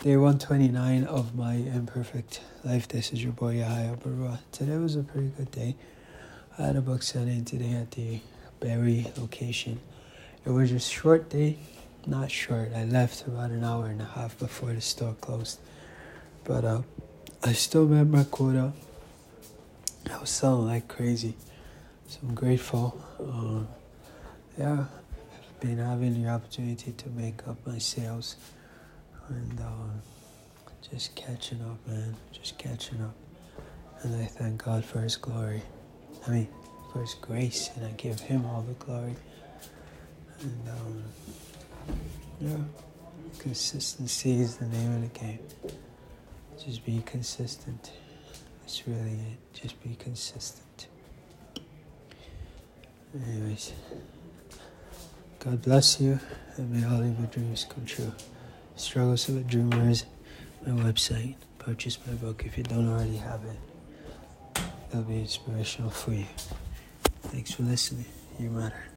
Day 129 of my imperfect life. This is your boy Yahya Barua. Today was a pretty good day. I had a book signing today at the Barrie location. It was a short day, not short. I left about an hour and a half before the store closed. But uh, I still met my quota. I was selling like crazy. So I'm grateful. Uh, yeah, I've been having the opportunity to make up my sales and uh, just catching up, man. Just catching up. And I thank God for His glory. I mean, for His grace, and I give Him all the glory. And um, yeah, consistency is the name of the game. Just be consistent. That's really it. Just be consistent. Anyways, God bless you, and may all of your dreams come true. Struggles of a Dreamer is my website. Purchase my book if you don't already have it. It'll be inspirational for you. Thanks for listening. You matter.